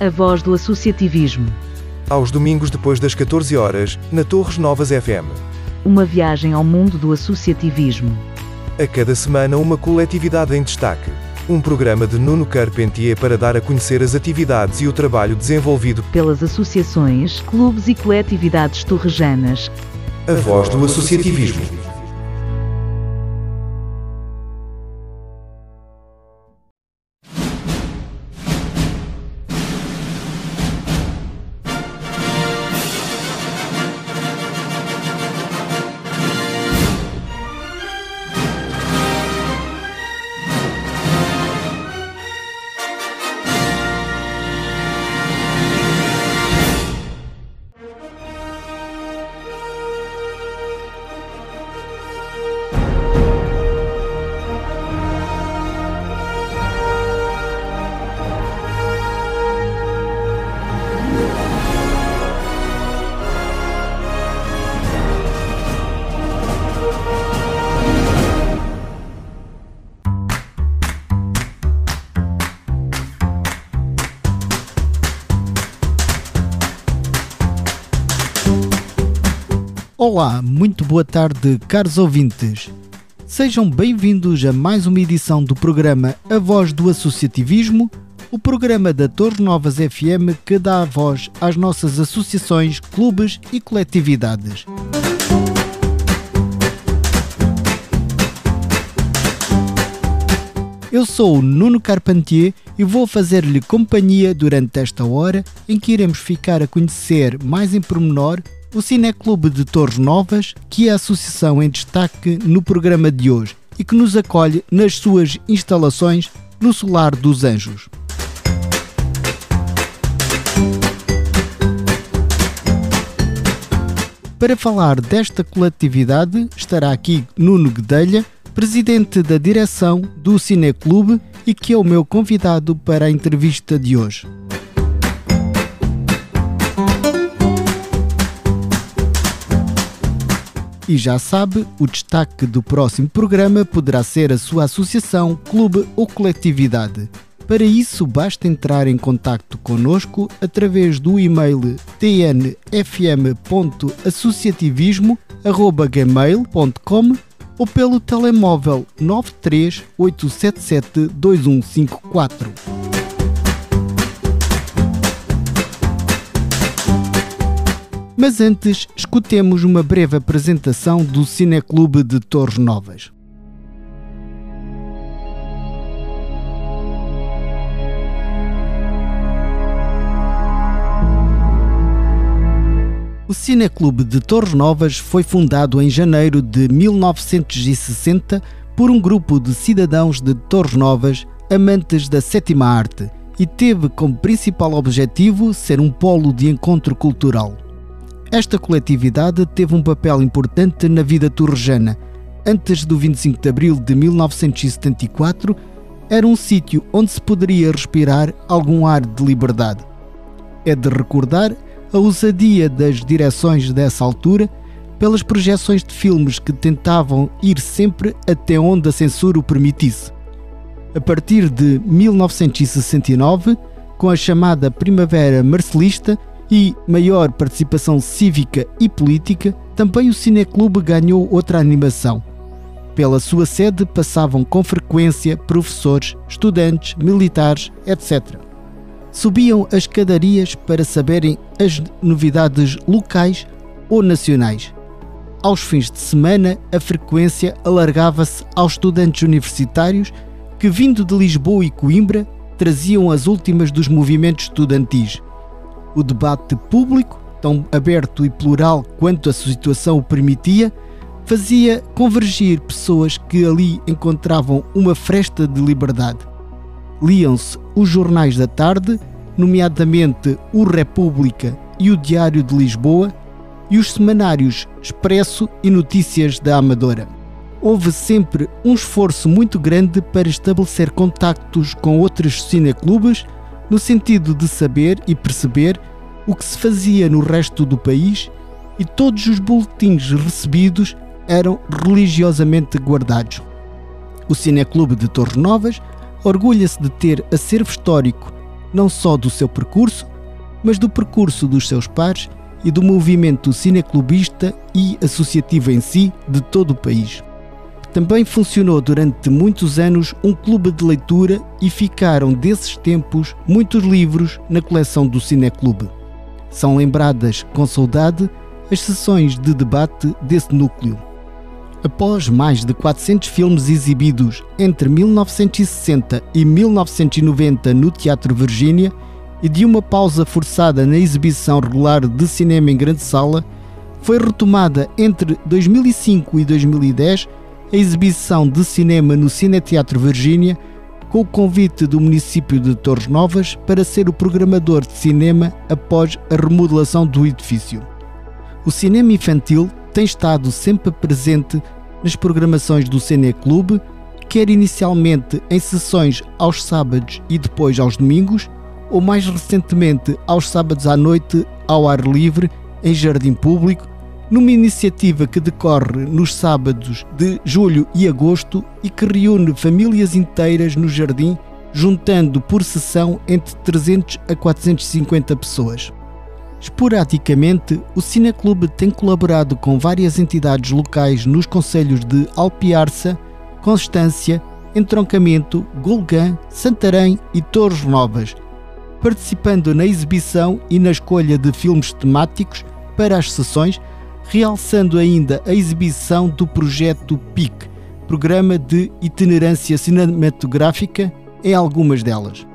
A voz do associativismo. Aos domingos depois das 14 horas, na Torres Novas FM. Uma viagem ao mundo do associativismo. A cada semana uma coletividade em destaque. Um programa de Nuno Carpentier para dar a conhecer as atividades e o trabalho desenvolvido pelas associações, clubes e coletividades torrejanas. A voz do associativismo. Olá, muito boa tarde, caros ouvintes. Sejam bem-vindos a mais uma edição do programa A Voz do Associativismo, o programa da Torre Novas FM que dá a voz às nossas associações, clubes e coletividades. Eu sou o Nuno Carpentier e vou fazer-lhe companhia durante esta hora em que iremos ficar a conhecer mais em pormenor o Cineclube de Torres Novas, que é a associação em destaque no programa de hoje e que nos acolhe nas suas instalações no Solar dos Anjos. Para falar desta coletividade estará aqui Nuno Guedelha, presidente da direção do Cineclube e que é o meu convidado para a entrevista de hoje. E já sabe, o destaque do próximo programa poderá ser a sua associação, clube ou coletividade. Para isso, basta entrar em contato conosco através do e-mail tnfm.associativismo.gmail.com ou pelo telemóvel 938772154. Mas antes, escutemos uma breve apresentação do Cineclube de Torres Novas. O Cineclube de Torres Novas foi fundado em janeiro de 1960 por um grupo de cidadãos de Torres Novas amantes da sétima arte e teve como principal objetivo ser um polo de encontro cultural. Esta coletividade teve um papel importante na vida torrejana. Antes do 25 de abril de 1974, era um sítio onde se poderia respirar algum ar de liberdade. É de recordar a ousadia das direções dessa altura pelas projeções de filmes que tentavam ir sempre até onde a censura o permitisse. A partir de 1969, com a chamada Primavera Marcelista, e maior participação cívica e política, também o Cineclube ganhou outra animação. Pela sua sede passavam com frequência professores, estudantes, militares, etc. Subiam as escadarias para saberem as novidades locais ou nacionais. Aos fins de semana, a frequência alargava-se aos estudantes universitários que, vindo de Lisboa e Coimbra, traziam as últimas dos movimentos estudantis o debate público, tão aberto e plural quanto a situação o permitia, fazia convergir pessoas que ali encontravam uma fresta de liberdade. Liam-se os jornais da tarde, nomeadamente o República e o Diário de Lisboa, e os semanários Expresso e Notícias da Amadora. Houve sempre um esforço muito grande para estabelecer contactos com outros cineclubes no sentido de saber e perceber o que se fazia no resto do país e todos os boletins recebidos eram religiosamente guardados. O Cineclube de Torres Novas orgulha-se de ter acervo histórico não só do seu percurso, mas do percurso dos seus pares e do movimento cineclubista e associativo em si de todo o país. Também funcionou durante muitos anos um clube de leitura e ficaram desses tempos muitos livros na coleção do Cineclube. São lembradas com saudade as sessões de debate desse núcleo. Após mais de 400 filmes exibidos entre 1960 e 1990 no Teatro Virgínia e de uma pausa forçada na exibição regular de cinema em grande sala, foi retomada entre 2005 e 2010 a exibição de cinema no Cineteatro Virgínia, com o convite do município de Torres Novas para ser o programador de cinema após a remodelação do edifício. O cinema infantil tem estado sempre presente nas programações do Cine Clube, quer inicialmente em sessões aos sábados e depois aos domingos, ou mais recentemente aos sábados à noite ao ar livre em jardim público numa iniciativa que decorre nos sábados de julho e agosto e que reúne famílias inteiras no jardim, juntando por sessão entre 300 a 450 pessoas. Esporadicamente, o Cineclube tem colaborado com várias entidades locais nos concelhos de Alpiarça, Constância, Entroncamento, Golgã, Santarém e Torres Novas, participando na exibição e na escolha de filmes temáticos para as sessões realçando ainda a exibição do projeto PIC, Programa de Itinerância Cinematográfica, em algumas delas.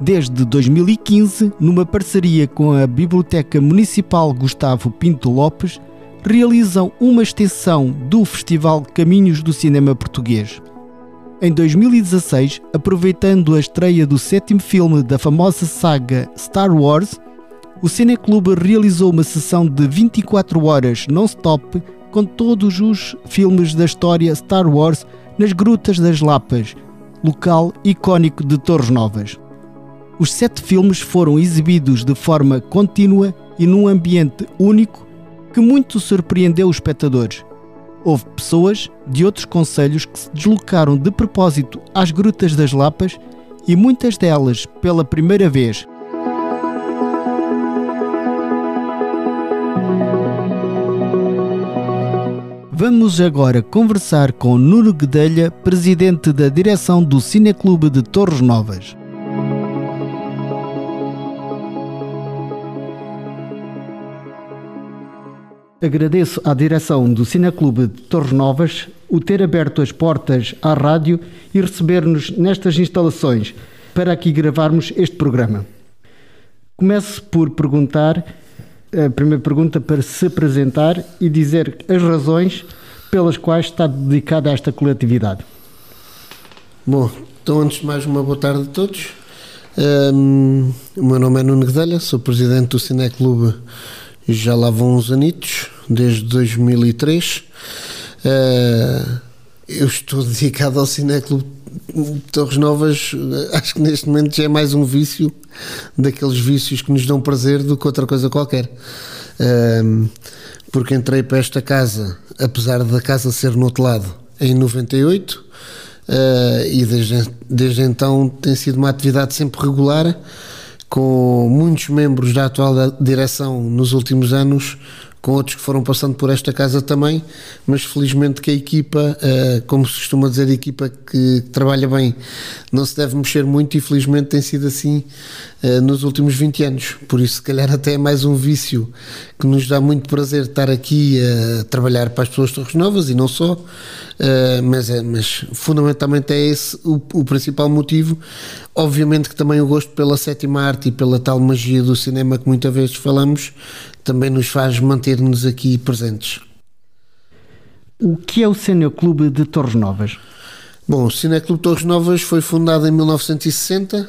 Desde 2015, numa parceria com a Biblioteca Municipal Gustavo Pinto Lopes, realizam uma extensão do Festival Caminhos do Cinema Português. Em 2016, aproveitando a estreia do sétimo filme da famosa saga Star Wars, o Cineclube realizou uma sessão de 24 horas non-stop com todos os filmes da história Star Wars nas Grutas das Lapas, local icónico de Torres Novas. Os sete filmes foram exibidos de forma contínua e num ambiente único que muito surpreendeu os espectadores. Houve pessoas de outros conselhos que se deslocaram de propósito às Grutas das Lapas e muitas delas pela primeira vez Vamos agora conversar com Nuno Guedelha, presidente da direção do Cineclube de Torres Novas. Agradeço à direção do Cineclube de Torres Novas o ter aberto as portas à rádio e receber-nos nestas instalações para aqui gravarmos este programa. Começo por perguntar a primeira pergunta para se apresentar e dizer as razões pelas quais está dedicada a esta coletividade. Bom, então antes de mais uma boa tarde a todos. Um, o meu nome é Nuno Guedelha, sou presidente do Cineclube já lá vão uns anitos, desde 2003. Uh, eu estou dedicado ao Cineclube Torres Novas, acho que neste momento já é mais um vício daqueles vícios que nos dão prazer do que outra coisa qualquer. Um, porque entrei para esta casa, apesar da casa ser no outro lado, em 98, uh, ah, e desde, desde então tem sido uma atividade sempre regular, com muitos membros da atual direção nos últimos anos com outros que foram passando por esta casa também, mas felizmente que a equipa, eh, como se costuma dizer, a equipa que trabalha bem, não se deve mexer muito e felizmente tem sido assim eh, nos últimos 20 anos. Por isso, se calhar, até é mais um vício que nos dá muito prazer estar aqui a trabalhar para as pessoas de Torres Novas e não só, eh, mas, é, mas fundamentalmente é esse o, o principal motivo. Obviamente que também o gosto pela sétima arte e pela tal magia do cinema que muitas vezes falamos também nos faz manter-nos aqui presentes. O que é o Cineclube de Torres Novas? Bom, o Cineclube Torres Novas foi fundado em 1960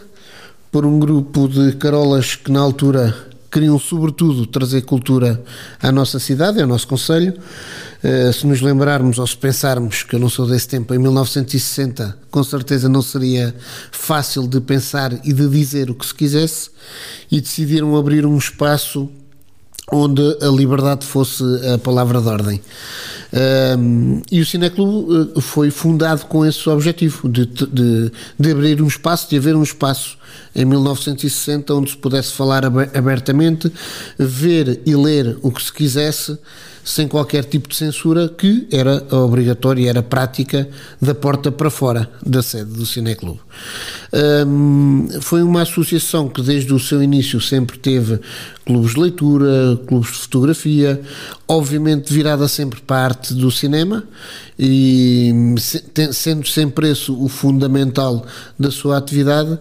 por um grupo de carolas que na altura queriam sobretudo trazer cultura à nossa cidade, ao nosso concelho. Uh, se nos lembrarmos ou se pensarmos que eu não sou desse tempo, em 1960, com certeza não seria fácil de pensar e de dizer o que se quisesse e decidiram abrir um espaço onde a liberdade fosse a palavra de ordem. Um, e o Cineclube uh, foi fundado com esse objetivo de, de, de, abrir um espaço, de haver um espaço em 1960 onde se pudesse falar abertamente, ver e ler o que se quisesse sem qualquer tipo de censura, que era obrigatória era prática da porta para fora da sede do Cineclube. Um, foi uma associação que desde o seu início sempre teve clubes de leitura, clubes de fotografia, obviamente virada sempre para a arte do cinema e sendo sempre esse o fundamental da sua atividade,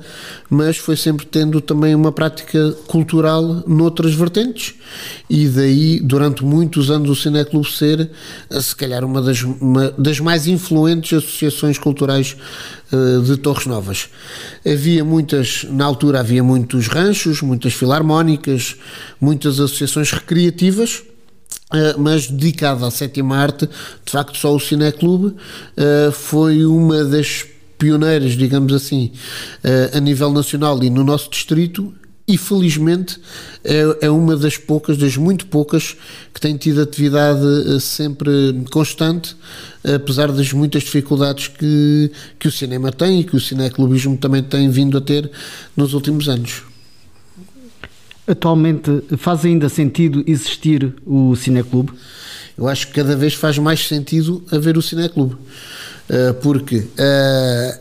mas foi sempre tendo também uma prática cultural noutras vertentes e daí durante muitos anos o Cineclube ser se calhar uma das, uma das mais influentes associações culturais uh, de Torres Novas. Havia muitas, na altura havia muitos ranchos, muitas filarmónicas, muitas associações recreativas, Uh, mas dedicada à sétima arte, de facto só o Cineclube uh, foi uma das pioneiras, digamos assim, uh, a nível nacional e no nosso distrito e felizmente é, é, uma das poucas, das muito poucas que tem tido atividade sempre constante, apesar das muitas dificuldades que, que o cinema tem e que o cineclubismo também tem vindo a ter nos últimos anos. Atualmente faz ainda sentido existir o Cineclube? Eu acho que cada vez faz mais sentido haver o Cineclube, uh, porque uh,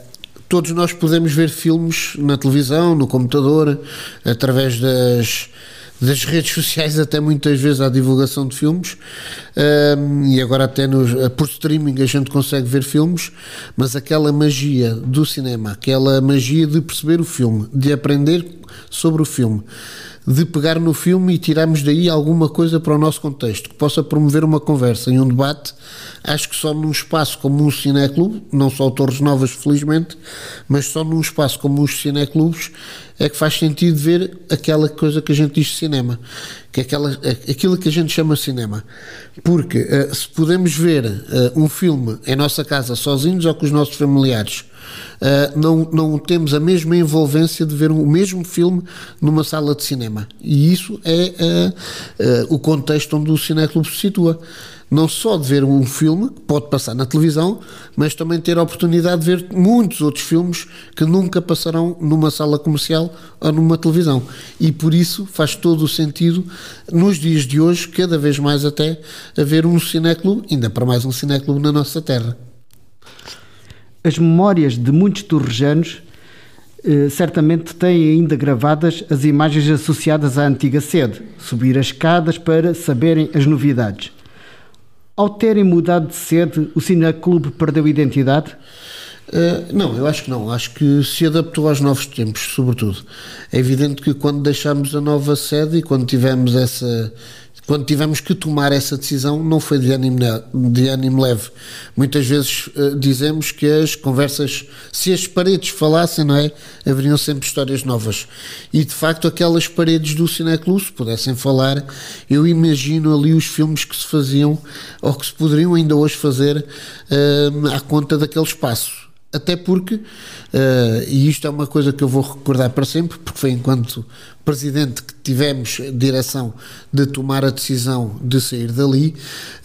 todos nós podemos ver filmes na televisão, no computador, através das, das redes sociais, até muitas vezes à divulgação de filmes, eh, e agora até nos, por streaming a gente consegue ver filmes, mas aquela magia do cinema, aquela magia de perceber o filme, de aprender sobre o filme, de pegar no filme e tirarmos daí alguma coisa para o nosso contexto, que possa promover uma conversa e um debate. Acho que só num espaço como um cineclube, não só Torres Novas, felizmente, mas só num espaço como os cineclubes é que faz sentido ver aquela coisa que a gente diz cinema, que é aquela, aquilo que a gente chama cinema. Porque uh, se podemos ver uh, um filme em nossa casa sozinhos ou com os nossos familiares, uh, não, não temos a mesma envolvência de ver o mesmo filme numa sala de cinema. E isso é uh, uh, o contexto onde o Cineclube se situa. Não só de ver um filme que pode passar na televisão, mas também ter a oportunidade de ver muitos outros filmes que nunca passarão numa sala comercial ou numa televisão. E por isso faz todo o sentido, nos dias de hoje, cada vez mais até, haver um cineclube, ainda para mais um cineclube na nossa terra as memórias de muitos torrejanos eh, certamente têm ainda gravadas as imagens associadas à antiga sede, subir as escadas para saberem as novidades. Ao terem mudado de sede, o Cineclube perdeu identidade? Uh, não, eu acho que não. Acho que se adaptou aos novos tempos, sobretudo. É evidente que quando deixámos a nova sede e quando tivemos essa quando tivemos que tomar essa decisão, não foi de ânimo, de ânimo leve. Muitas vezes uh, dizemos que as conversas, se as paredes falassem, não é? Haveriam sempre histórias novas. E de facto, aquelas paredes do Cineclub, se pudessem falar, eu imagino ali os filmes que se faziam ou que se poderiam ainda hoje fazer uh, à conta daquele espaço até porque, uh, e isto é uma coisa que eu vou recordar para sempre, porque foi enquanto presidente que tivemos direção de tomar a decisão de sair dali,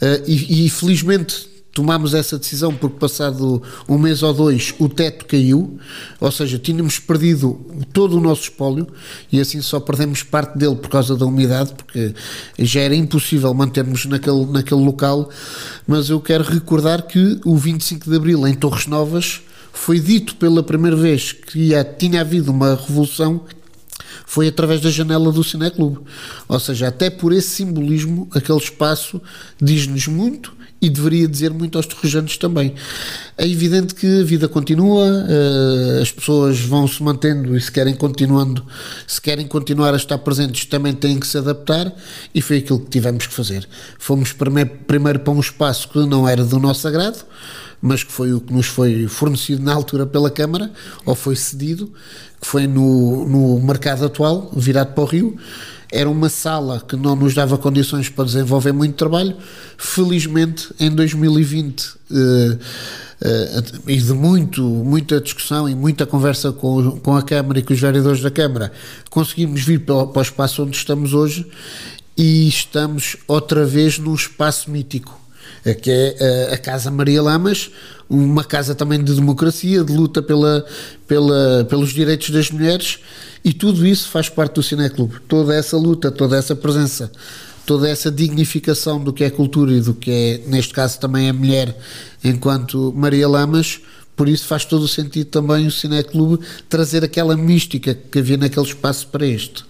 uh, e, e felizmente tomámos essa decisão porque passado um mês ou dois o teto caiu, ou seja, tínhamos perdido todo o nosso espólio e assim só perdemos parte dele por causa da umidade, porque já era impossível mantermos naquele, naquele local, mas eu quero recordar que o 25 de Abril em Torres Novas foi dito pela primeira vez que tinha havido uma revolução foi através da janela do Cineclube. Ou seja, até por esse simbolismo, aquele espaço diz-nos muito e deveria dizer muito aos torrejanos também. É evidente que a vida continua, eh, as pessoas vão se mantendo e se querem continuando, se querem continuar a estar presentes, também têm que se adaptar e foi aquilo que tivemos que fazer. Fomos primeiro para um espaço que não era do nosso agrado, mas que foi o que nos foi fornecido na altura pela Câmara, ou foi cedido, que foi no, no mercado atual, virado para o Rio. Era uma sala que não nos dava condições para desenvolver muito trabalho. Felizmente, em 2020, eh, eh, e de muito, muita discussão e muita conversa com, com a Câmara e com os vereadores da Câmara, conseguimos vir para, para o espaço onde estamos hoje e estamos outra vez num espaço mítico que é a Casa Maria Lamas, uma casa também de democracia, de luta pela, pela, pelos direitos das mulheres, e tudo isso faz parte do Cineclube. Toda essa luta, toda essa presença, toda essa dignificação do que é cultura e do que é, neste caso, também a mulher enquanto Maria Lamas, por isso faz todo o sentido também o Cineclube trazer aquela mística que havia naquele espaço para este.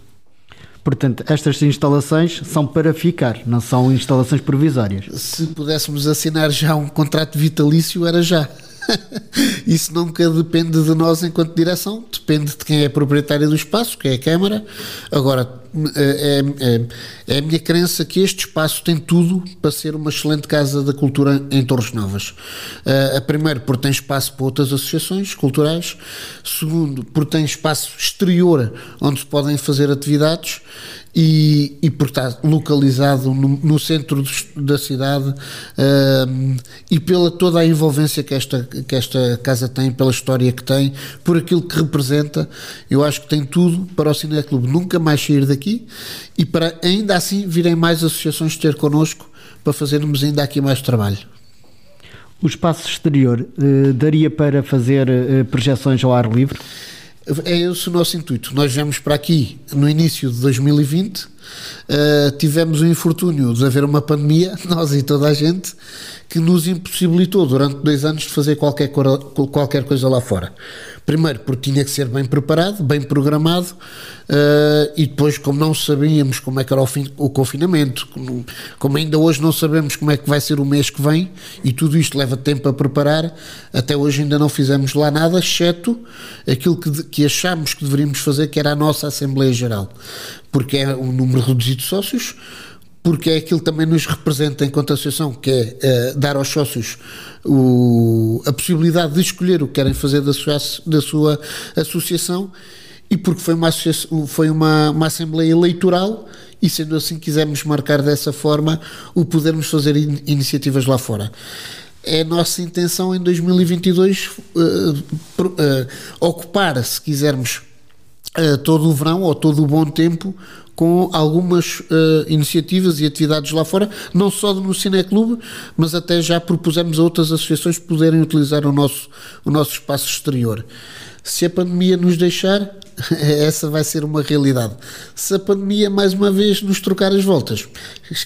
Portanto, estas instalações são para ficar, não são instalações provisórias. Se pudéssemos assinar já um contrato vitalício, era já. Isso nunca depende de nós enquanto direção, depende de quem é proprietário do espaço, que é a Câmara. Agora, é, é, é, a minha crença que este espaço tem tudo para ser uma excelente casa da cultura em Torres Novas. Uh, primeiro, porque tem espaço para outras associações culturais. Segundo, porque tem espaço exterior onde se podem fazer atividades e, e por estar localizado no, no centro da cidade e pela toda a envolvência que esta, que esta casa tem, pela história que tem, por aquilo que representa, eu acho que tem tudo para o Cineclube nunca mais sair daqui e para ainda assim virem mais associações ter connosco para fazermos ainda aqui mais trabalho. O espaço exterior uh, daria para fazer uh, projeções ao ar livre? É esse o nosso intuito. Nós viemos para aqui no início de 2020, uh, tivemos o infortúnio de haver uma pandemia, nós e toda a gente, que nos impossibilitou durante dois anos de fazer qualquer, qualquer coisa lá fora. Primeiro, porque tinha que ser bem preparado, bem programado, uh, e depois, como não sabíamos como é que era o, fim, o confinamento, como, como, ainda hoje não sabemos como é que vai ser o mês que vem, e tudo isto leva tempo a preparar, até hoje ainda não fizemos lá nada, exceto aquilo que, que achámos que deveríamos fazer, que era a nossa Assembleia Geral, porque é um número reduzido de sócios porque é aquilo que também nos representa enquanto associação, que é uh, dar aos sócios o, a possibilidade de escolher o que querem fazer da sua, da sua associação e porque foi uma, foi uma, uma assembleia eleitoral e sendo assim quisermos marcar dessa forma o podermos fazer in, iniciativas lá fora. É nossa intenção em 2022 uh, uh, ocupar, se quisermos, todo o verão ou todo o bom tempo com algumas uh, iniciativas e atividades lá fora, não só no Cineclube, mas até já propusemos a outras associações poderem utilizar o nosso, o nosso espaço exterior. Se a pandemia nos deixar, essa vai ser uma realidade. Se a pandemia mais uma vez nos trocar as voltas,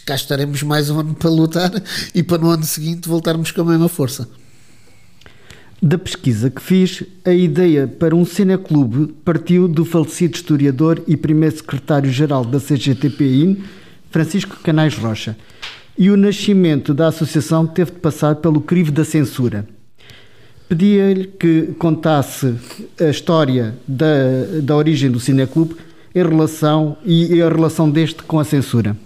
cá estaremos mais um ano para lutar e para no ano seguinte voltarmos com a mesma força. Da pesquisa que fiz, a ideia para um cineclube partiu do falecido historiador e primeiro secretário-geral da CGTPI, Francisco Canais Rocha, e o nascimento da associação teve de passar pelo crivo da censura. Pedia-lhe que contasse a história da, da origem do cineclube em relação e a relação deste com a censura.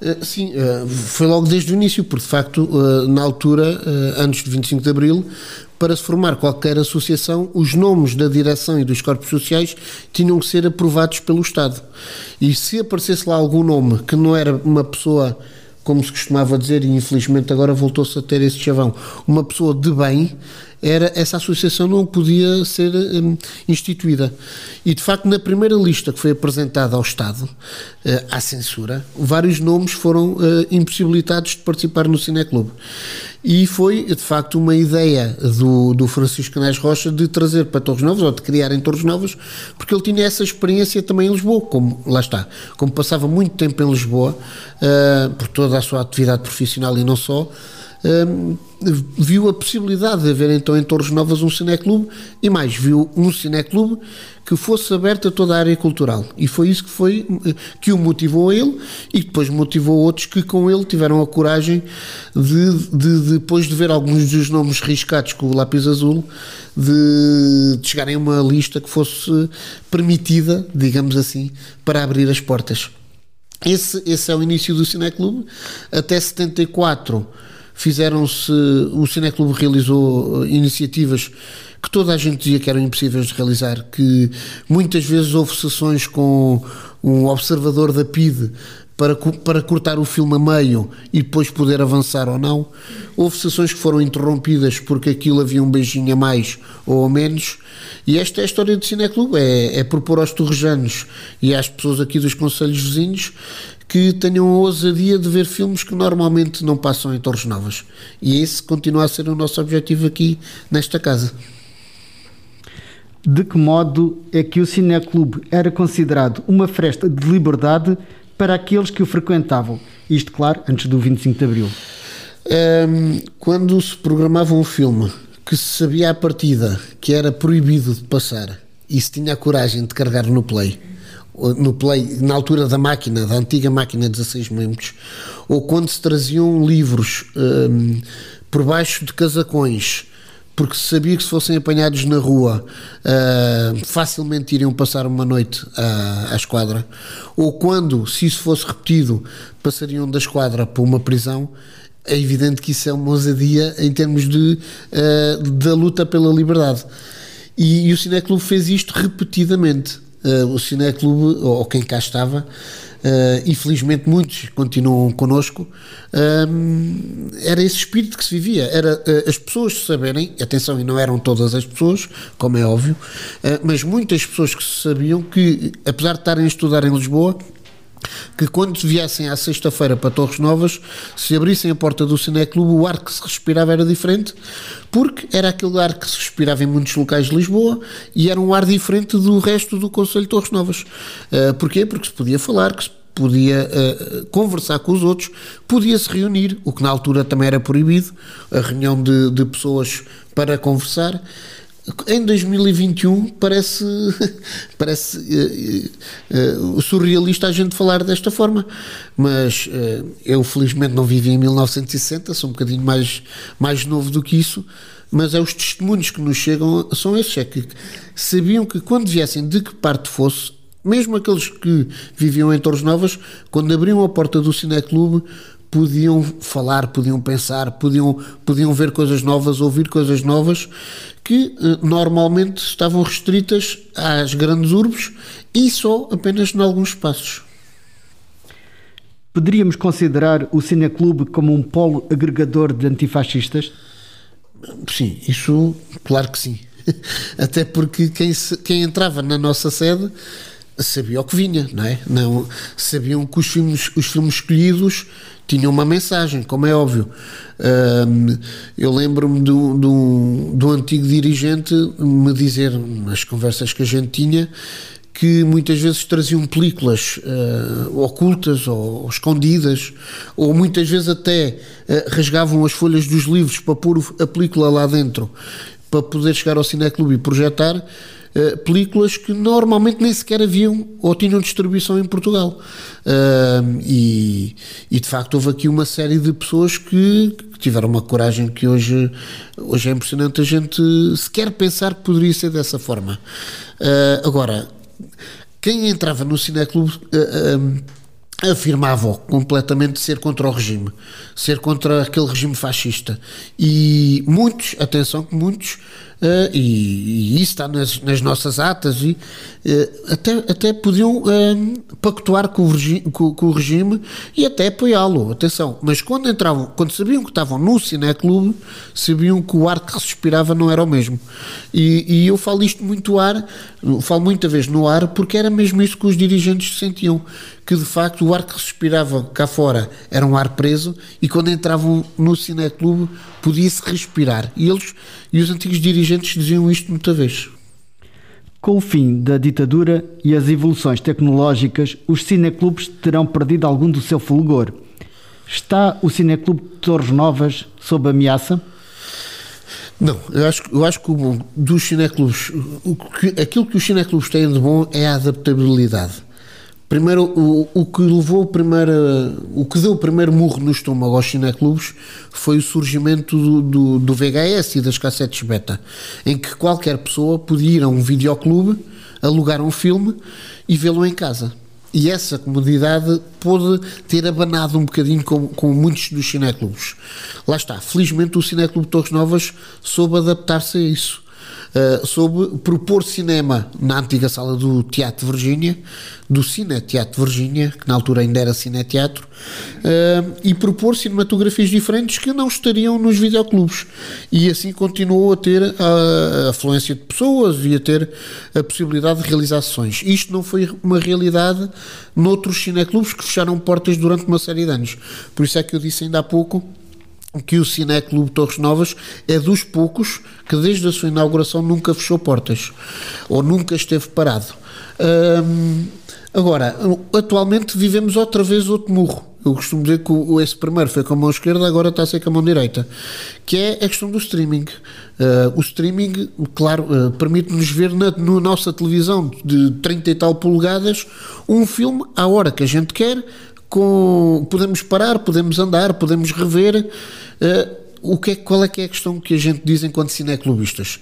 Eh, sim, eh, foi logo desde o início, porque de facto, eh, na altura, antes de 25 de Abril, para se formar qualquer associação, os nomes da direção e dos corpos sociais tinham que ser aprovados pelo Estado. E se aparecesse lá algum nome que não era uma pessoa, como se costumava dizer, e infelizmente agora voltou-se a ter esse chavão, uma pessoa de bem, era essa associação não podia ser um, instituída. E de facto, na primeira lista que foi apresentada ao Estado, uh, à censura, vários nomes foram uh, impossibilitados de participar no Cineclube. E foi de facto uma ideia do, do Francisco Canais Rocha de trazer para Torres Novas, ou de criar em Torres Novas, porque ele tinha essa experiência também em Lisboa, como lá está, como passava muito tempo em Lisboa, uh, por toda a sua atividade profissional e não só um, viu a possibilidade de haver então em Torres Novas um cineclube e mais, viu um cineclube que fosse aberto a toda a área cultural e foi isso que foi que o motivou a ele e depois motivou outros que com ele tiveram a coragem de, de, de depois de ver alguns dos nomes riscados com o lápis azul de, de chegarem a uma lista que fosse permitida, digamos assim, para abrir as portas. Esse, esse é o início do Cineclube. Até 74 fizeram-se, o Cineclube realizou eh, iniciativas que toda a gente dizia que eram impossíveis de realizar, que muitas vezes houve sessões com um observador da PIDE para, para cortar o filme a meio e depois poder avançar ou não. Houve sessões que foram interrompidas porque aquilo havia um beijinho a mais ou a menos. E esta é a história do Cineclube: é, é propor aos torrejanos e às pessoas aqui dos conselhos vizinhos que tenham a ousadia de ver filmes que normalmente não passam em Torres Novas. E esse continua a ser o nosso objetivo aqui nesta casa. De que modo é que o Cineclube era considerado uma fresta de liberdade para aqueles que o frequentavam? Isto, claro, antes do 25 de Abril. Um, quando se programava um filme que se sabia à partida que era proibido de passar e se tinha a coragem de carregar no play, no Play, na altura da máquina, da antiga máquina 16 membros, ou quando se traziam livros um, por baixo de casacões, porque se sabia que se fossem apanhados na rua uh, facilmente iriam passar uma noite à, à, esquadra, ou quando, se isso fosse repetido, passariam da esquadra para uma prisão. É evidente que isso é uma ousadia em termos de, uh, da luta pela liberdade. E, e o Cineclube fez isto repetidamente uh, o Cineclube, ou, quem cá estava, uh, e felizmente muitos continuam connosco, uh, era esse espírito que se vivia, era uh, as pessoas saberem, atenção, e não eram todas as pessoas, como é óbvio, mas muitas pessoas que sabiam que, apesar de estarem a estudar em Lisboa, que quando viessem à sexta-feira para Torres Novas, se abrissem a porta do Cineclube, o ar que se respirava era diferente, porque era aquele ar que se respirava em muitos locais de Lisboa e era um ar diferente do resto do Conselho de Torres Novas. Uh, porquê? Porque se podia falar, que se podia uh, conversar com os outros, podia-se reunir, o que na altura também era proibido, a reunião de, de pessoas para conversar em 2021 parece, parece uh, uh, surrealista a gente falar desta forma, mas eu felizmente não vivi em 1960, sou um bocadinho mais, mais novo do que isso, mas é os testemunhos que nos chegam são esses, é que sabiam que quando viessem de que parte fosse, mesmo aqueles que viviam em Torres Novas, quando abriam a porta do Cineclube, podiam falar, podiam pensar, podiam, podiam ver coisas novas, ouvir coisas novas que eh, normalmente estavam restritas às grandes urbes e só apenas em alguns espaços. Poderíamos considerar o Cineclube como um polo agregador de antifascistas? Sim, isso, claro que sim. Até porque quem, se, quem entrava na nossa sede sabia o que vinha, não é? Não, sabiam que os filmes, os filmes escolhidos tinham uma mensagem, como é óbvio. Um, eu lembro-me do, do, do antigo dirigente me dizer, nas conversas que a gente tinha, que muitas vezes traziam películas uh, ocultas ou, ou, escondidas, ou muitas vezes até uh, rasgavam as folhas dos livros para pôr a película lá dentro, para poder chegar ao Cineclube e projetar uh, películas que normalmente nem sequer haviam ou tinham distribuição em Portugal. Uh, e, e, de facto houve aqui uma série de pessoas que, que, tiveram uma coragem que hoje, hoje é impressionante a gente sequer pensar que poderia ser dessa forma. Uh, agora, quem entrava no Cineclube afirmava completamente ser contra o regime, ser contra aquele regime fascista. E muitos, atenção que muitos Uh, e, e, isso está nas, nas nossas atas, e uh, até, até podiam uh, pactuar com o, regime, com, com o regime e até apoiá-lo, atenção, mas quando entravam, quando sabiam que estavam no Cineclube, sabiam que o ar que respirava não era o mesmo. E, e eu falo isto muito ar, falo muita vez no ar, porque era mesmo isso que os dirigentes sentiam, que de facto o ar que respirava cá fora era um ar preso e quando entravam no Cineclube podia-se respirar. E eles e os antigos dirigentes diziam isto muita vez. Com o fim da ditadura e as evoluções tecnológicas, os cineclubes terão perdido algum do seu fulgor. Está o Cineclube de Torres Novas sob ameaça? Não, eu acho, eu acho que o bom dos cineclubes, o que, aquilo que os cineclubes têm de bom é a adaptabilidade. Primeiro, o, o que levou primeiro, o que deu o primeiro murro no estômago aos cineclubes foi o surgimento do, do, do, VHS e das cassetes beta, em que qualquer pessoa podia ir a um videoclube, alugar um filme e vê-lo em casa. E essa comodidade pôde ter abanado um bocadinho com, com muitos dos cineclubes. Lá está, felizmente o Cineclube Torres Novas soube adaptar-se a isso. Uh, sobre propor cinema na antiga sala do Teatro Virgínia, do Cine Teatro Virgínia, que na altura ainda era Cine Teatro, uh, e propor cinematografias diferentes que não estariam nos videoclubes. E assim continuou a ter a afluência de pessoas e a ter a possibilidade de realizar sessões. Isto não foi uma realidade noutros cineclubes que fecharam portas durante uma série de anos. Por isso é que eu disse ainda há pouco que o Cineclube Torres Novas é dos poucos que desde a sua inauguração nunca fechou portas ou nunca esteve parado. Hum, agora, atualmente vivemos outra vez outro murro. Eu costumo dizer que o, esse primeiro foi com a mão esquerda, agora está a ser com a mão direita, que é a questão do streaming. Uh, o streaming, claro, uh, permite-nos ver na, na, nossa televisão de 30 e tal polegadas um filme à hora que a gente quer, com, podemos parar, podemos andar, podemos rever. Uh, o que é, qual é que é a questão que a gente diz enquanto cineclubistas?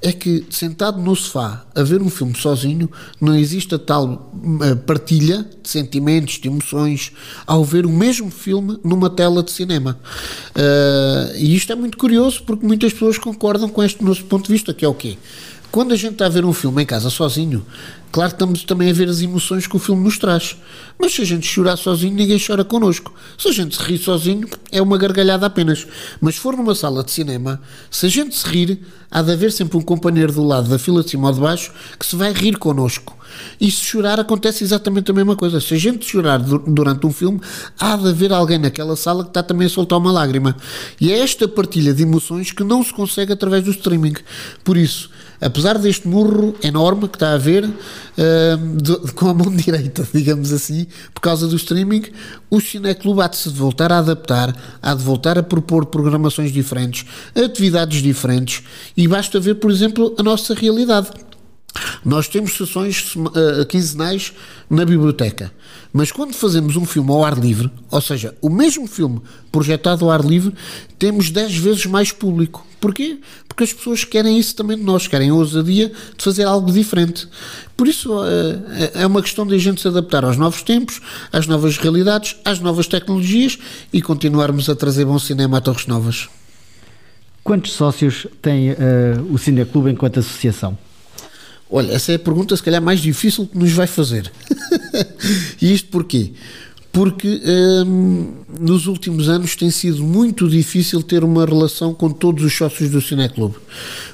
É que sentado no sofá a ver um filme sozinho não existe a tal uh, partilha de sentimentos, de emoções ao ver o mesmo filme numa tela de cinema. Uh, e isto é muito curioso porque muitas pessoas concordam com este nosso ponto de vista, que é o quê? Quando a gente está a ver um filme em casa sozinho, claro que estamos também a ver as emoções que o filme nos traz. Mas se a gente chorar sozinho, ninguém chora connosco. Se a gente se rir sozinho, é uma gargalhada apenas. Mas se for numa sala de cinema, se a gente se rir, há de haver sempre um companheiro do lado da fila de cima ou de baixo que se vai rir connosco. E se chorar, acontece exatamente a mesma coisa. Se a gente chorar durante um filme, há de haver alguém naquela sala que está também a soltar uma lágrima. E é esta partilha de emoções que não se consegue através do streaming. Por isso, apesar deste murro enorme que está a haver, uh, de, com a mão direita, digamos assim, por causa do streaming, o Cineclube há de se voltar a adaptar, há de voltar a propor programações diferentes, atividades diferentes, e basta ver, por exemplo, a nossa realidade. Nós temos sessões uh, quinzenais na biblioteca, mas quando fazemos um filme ao ar livre, ou seja, o mesmo filme projetado ao ar livre, temos 10 vezes mais público. Porquê? Porque as pessoas querem isso também de nós, querem a ousadia de fazer algo diferente. Por isso uh, é uma questão de a gente se adaptar aos novos tempos, às novas realidades, às novas tecnologias e continuarmos a trazer bom cinema a Torres Novas. Quantos sócios tem uh, o Cineclube enquanto associação? Olha, essa é a pergunta se calhar mais difícil que nos vai fazer. e isto porquê? Porque hum, nos últimos anos tem sido muito difícil ter uma relação com todos os sócios do Cineclube.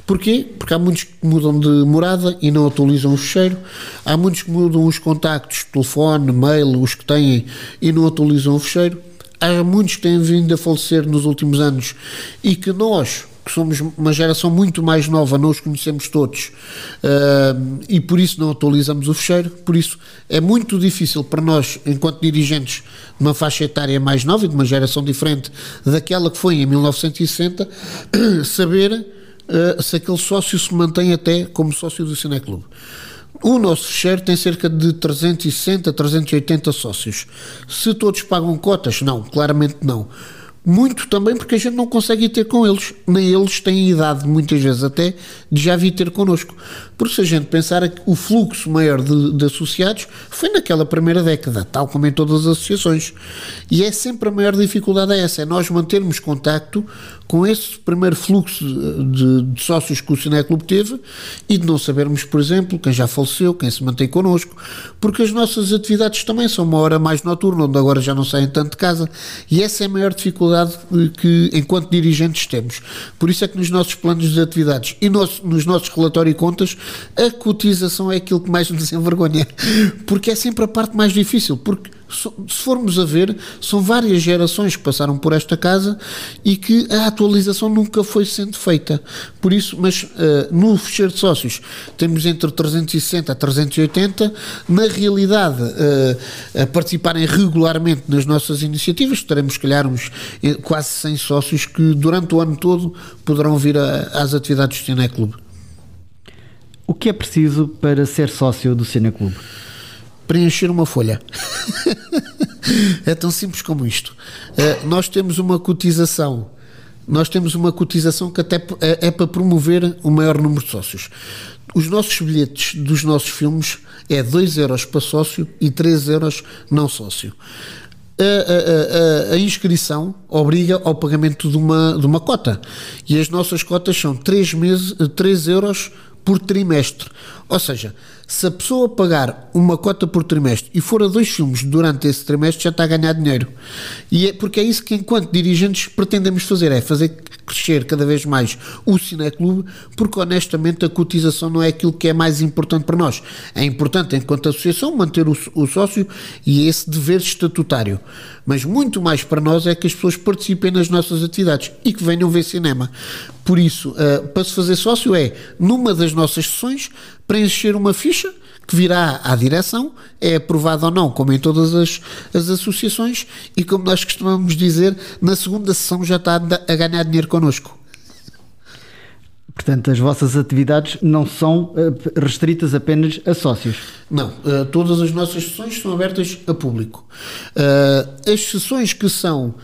Porquê? Porque há muitos que mudam de morada e não atualizam o fecheiro, há muitos que mudam os contactos, telefone, mail, os que têm e não atualizam o fecheiro, há muitos que têm vindo a falecer nos últimos anos e que nós, que somos uma geração muito mais nova, não os conhecemos todos uh, e por isso não atualizamos o fecheiro. Por isso é muito difícil para nós, enquanto dirigentes de uma faixa etária mais nova e de uma geração diferente daquela que foi em 1960, saber uh, se aquele sócio se mantém até como sócio do Cineclube. O nosso fecheiro tem cerca de 360, 380 sócios. Se todos pagam cotas? Não, claramente não muito também porque a gente não consegue ir ter com eles, nem eles têm idade, muitas vezes até, de já vir ter connosco. Porque se a gente pensar que o fluxo maior de, de, associados foi naquela primeira década, tal como em todas as associações. E é sempre a maior dificuldade é essa, é nós mantermos contacto com esse primeiro fluxo de, de sócios que o Cineclube teve e de não sabermos, por exemplo, quem já faleceu, quem se mantém connosco, porque as nossas atividades também são uma hora mais noturna, onde agora já não saem tanto de casa, e essa é a maior dificuldade que, enquanto dirigentes, temos. Por isso é que nos nossos planos de atividades e nos, nos nossos relatórios e contas, a cotização é aquilo que mais nos envergonha, porque é sempre a parte mais difícil, porque se formos a ver, são várias gerações que passaram por esta casa e que a atualização nunca foi sendo feita. Por isso, mas uh, no fecheiro de sócios temos entre 360 a 380, na realidade, uh, a participarem regularmente nas nossas iniciativas, teremos, se calhar, uns eh, quase 100 sócios que durante o ano todo poderão vir a, às atividades do Cineclube. O que é preciso para ser sócio do Cineclube? preencher uma folha. é tão simples como isto. Uh, nós temos uma cotização. Nós temos uma cotização que até é, é para promover o maior número de sócios. Os nossos bilhetes dos nossos filmes é 2 euros para sócio e 3 euros não sócio. a, a, a, inscrição obriga ao pagamento de uma, de uma cota. E as nossas cotas são 3, meses, 3 euros por trimestre. Ou seja, se a pessoa pagar uma cota por trimestre e for a dois filmes durante esse trimestre, já está a ganhar dinheiro. E é porque é isso que, enquanto dirigentes, pretendemos fazer: é fazer crescer cada vez mais o Cineclube, porque honestamente a cotização não é aquilo que é mais importante para nós. É importante, enquanto associação, manter o, o sócio e esse dever estatutário. Mas muito mais para nós é que as pessoas participem nas nossas atividades e que venham ver cinema. Por isso, uh, para se fazer sócio é, numa das nossas sessões, preencher uma ficha que virá à direção, é aprovado ou não, como em todas as, as associações, e como nós costumamos dizer, na segunda sessão já está a ganhar dinheiro connosco. Portanto, as vossas atividades não são eh, restritas apenas a sócios? Não, uh, todas as nossas sessões são abertas a público. Uh, as sessões que são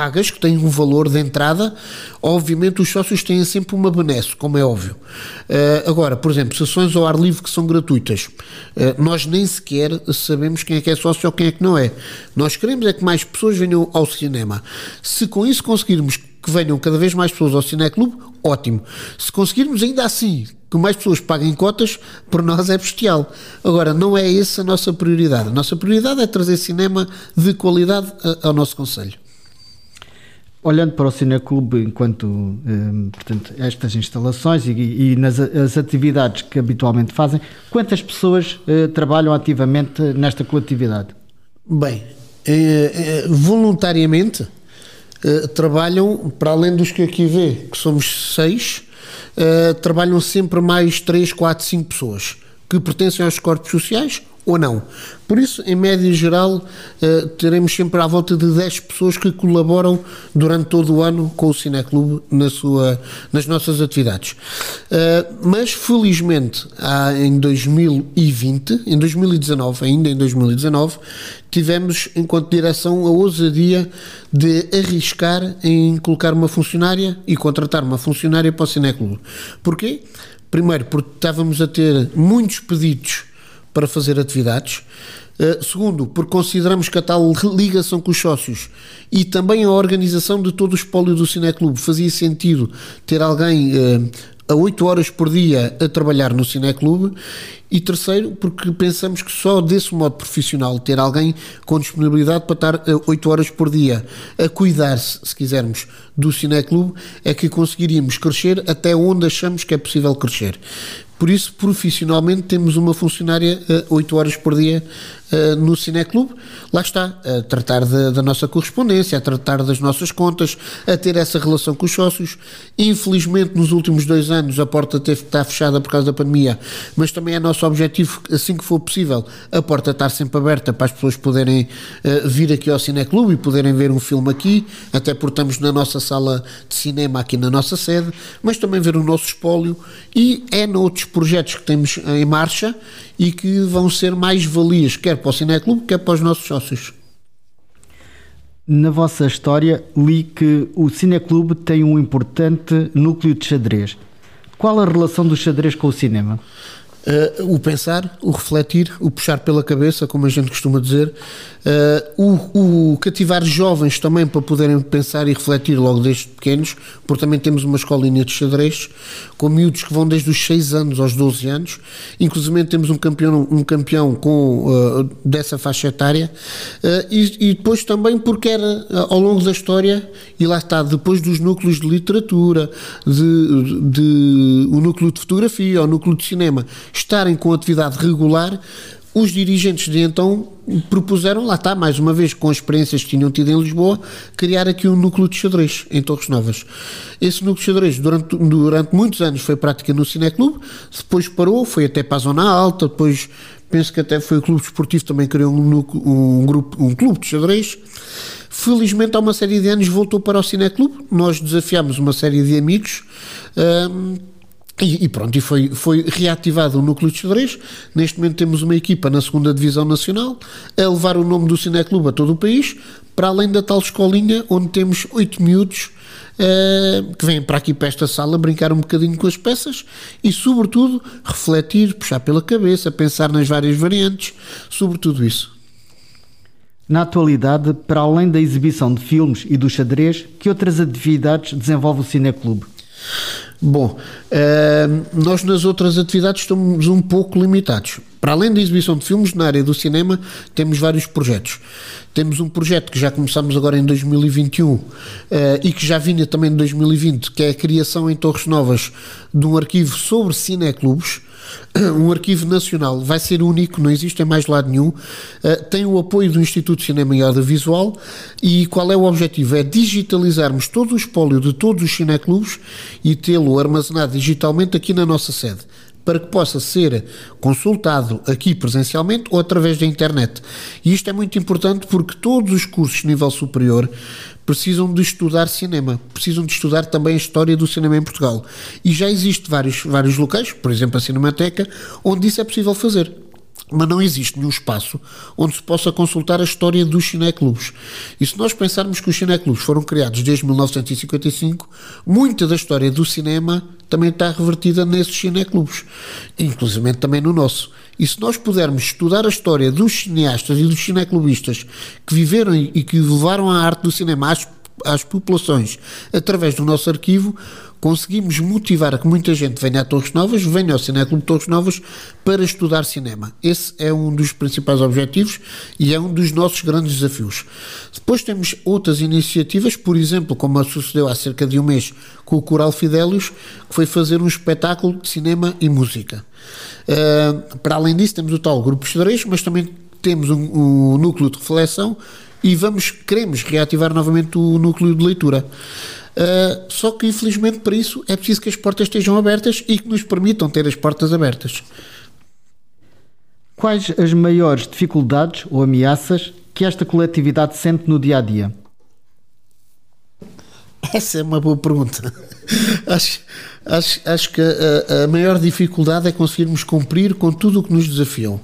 pagas, que têm um valor de entrada, obviamente os sócios têm sempre uma benesse, como é óbvio. Uh, agora, por exemplo, sessões ao ar livre que são gratuitas, uh, nós nem sequer sabemos quem é que é sócio ou quem é que não é. Nós queremos é que mais pessoas venham ao cinema. Se com isso conseguirmos que venham cada vez mais pessoas ao Cineclube, ótimo. Se conseguirmos ainda assim que mais pessoas paguem cotas, para nós é bestial. Agora, não é essa a nossa prioridade. A nossa prioridade é trazer cinema de qualidade ao nosso Conselho olhando para o Cineclube enquanto um, portanto, estas instalações e, e, nas as atividades que habitualmente fazem, quantas pessoas uh, trabalham ativamente nesta coletividade? Bem, eh, eh, voluntariamente trabalham, para além dos que aqui vê, que somos seis, trabalham sempre mais três, quatro, cinco pessoas que pertencem aos corpos sociais ou não. Por isso, em média geral, eh, teremos sempre à volta de 10 pessoas que colaboram durante todo o ano com o Cineclube na sua, nas nossas atividades. Eh, mas, felizmente, em 2020, em 2019, ainda em 2019, tivemos, enquanto direção, a ousadia de arriscar em colocar uma funcionária e contratar uma funcionária para o Cineclube. Porquê? Primeiro, porque estávamos a ter muitos pedidos para fazer atividades. Uh, segundo, porque consideramos que a tal ligação com os sócios e também a organização de todo o espólio do Cineclube fazia sentido ter alguém uh, a 8 horas por dia a trabalhar no Cineclube e terceiro, porque pensamos que só desse modo profissional, ter alguém com disponibilidade para estar 8 eh, horas por dia a cuidar-se, se quisermos, do Cineclube, é que conseguiríamos crescer até onde achamos que é possível crescer. Por isso, profissionalmente, temos uma funcionária uh, 8 horas por dia uh, no Cineclube. Lá está, a tratar da, da, nossa correspondência, a tratar das nossas contas, a ter essa relação com os sócios. Infelizmente, nos últimos dois anos, a porta teve que estar fechada por causa da pandemia, mas também é nosso objetivo, assim que for possível, a porta estar sempre aberta para as pessoas poderem uh, vir aqui ao Cineclube e poderem ver um filme aqui, até porque estamos na nossa sala de cinema aqui na nossa sede, mas também ver o nosso espólio e é noutros projetos que temos em marcha e que vão ser mais valias, quer para o Cineclube, quer para os nossos sócios. Na vossa história, li que o Cineclube tem um importante núcleo de xadrez. Qual a relação do xadrez com o cinema? Uh, o pensar, o refletir, o puxar pela cabeça, como a gente costuma dizer, uh, o, o, cativar jovens também para poderem pensar e refletir logo desde pequenos, porque também temos uma escolinha de xadrez com miúdos que vão desde os 6 anos aos 12 anos, inclusive temos um campeão, um campeão com, uh, dessa faixa etária, e, e, depois também porque era ao longo da história, e lá está, depois dos núcleos de literatura, de, de, o núcleo de fotografia, o núcleo de cinema estarem com atividade regular, os dirigentes de então propuseram, lá está, mais uma vez, com as experiências que tinham tido em Lisboa, criar aqui um núcleo de xadrez em Torres Novas. Esse núcleo de xadrez, durante, durante muitos anos, foi prática no Cineclube, depois parou, foi até para a Zona Alta, depois penso que até foi o Clube Desportivo, também criou um, um, grupo, um clube de xadrez. Felizmente, há uma série de anos voltou para o Cineclube, nós desafiámos uma série de amigos. Um, e, e, pronto, e foi, foi reativado o núcleo de xadrez. Neste momento temos uma equipa na segunda Divisão Nacional a levar o nome do Cineclube a todo o país, para além da tal escolinha onde temos oito miúdos uh, que vêm para aqui para esta sala brincar um bocadinho com as peças e, sobretudo, refletir, puxar pela cabeça, pensar nas várias variantes, sobre tudo isso. Na atualidade, para além da exibição de filmes e do xadrez, que outras atividades desenvolve o Cineclube? Bom, uh, nós nas outras atividades estamos um pouco limitados. Para além da exibição de filmes, na área do cinema, temos vários projetos. Temos um projeto que já começamos agora em 2021 uh, eh, e que já vinha também em 2020, que é a criação em Torres Novas de um arquivo sobre cineclubes um arquivo nacional, vai ser único, não existe em mais lado nenhum, uh, tem o apoio do Instituto de Cinema e Audiovisual e qual é o objetivo? É digitalizarmos todo o espólio de todos os cineclubes e tê-lo armazenado digitalmente aqui na nossa sede para que possa ser consultado aqui presencialmente ou através da internet. E isto é muito importante porque todos os cursos de nível superior precisam de estudar cinema, precisam de estudar também a história do cinema em Portugal. E já existe vários, vários locais, por exemplo a Cinemateca, onde isso é possível fazer mas não existe nenhum espaço onde se possa consultar a história dos cineclubes. E se nós pensarmos que os cineclubes foram criados desde 1955, muita da história do cinema também está revertida nesses cineclubes, inclusive também no nosso. E se nós pudermos estudar a história dos cineastas e dos cineclubistas que viveram e que levaram a arte do cinema às, às populações através do nosso arquivo, conseguimos motivar que muita gente venha a Torres Novas, venha ao Cineclube Torres Novas para estudar cinema. Esse é um dos principais objetivos e é um dos nossos grandes desafios. Depois temos outras iniciativas, por exemplo, como sucedeu há cerca de um mês com o Coral Fidélios, que foi fazer um espetáculo de cinema e música. Uh, para além disso, temos o tal Grupo Xadrez, mas também temos um, um núcleo de reflexão e vamos, queremos reativar novamente o núcleo de leitura. Uh, só que, infelizmente, para isso é preciso que as portas estejam abertas e que nos permitam ter as portas abertas. Quais as maiores dificuldades ou ameaças que esta coletividade sente no dia a dia? Essa é uma boa pergunta. acho, acho, acho que a, a, maior dificuldade é conseguirmos cumprir com tudo o que nos desafiam.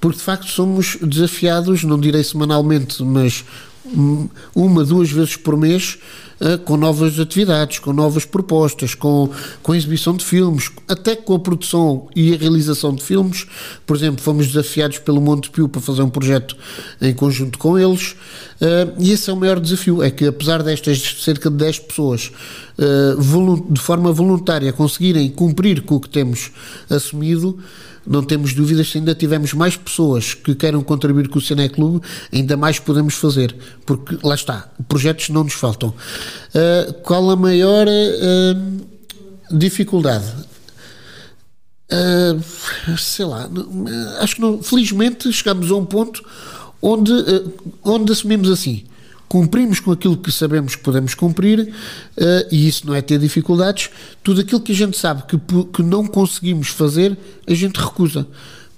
Porque de facto somos desafiados, não direi semanalmente, mas uma, duas vezes por mês uh, com novas atividades, com novas propostas, com, com a exibição de filmes, até com a produção e a realização de filmes. Por exemplo, fomos desafiados pelo Monte Pio para fazer um projeto em conjunto com eles. Uh, e esse é o maior desafio: é que apesar destas cerca de 10 pessoas uh, de forma voluntária conseguirem cumprir com o que temos assumido não temos dúvidas, se ainda tivermos mais pessoas que queiram contribuir com o Cineclube, ainda mais podemos fazer, porque lá está, projetos não nos faltam. Uh, qual a maior uh, dificuldade? Uh, sei lá, acho que não, felizmente chegamos a um ponto onde, onde assumimos assim cumprimos com aquilo que sabemos que podemos cumprir, uh, e isso não é ter dificuldades, tudo aquilo que a gente sabe que, que não conseguimos fazer, a gente recusa.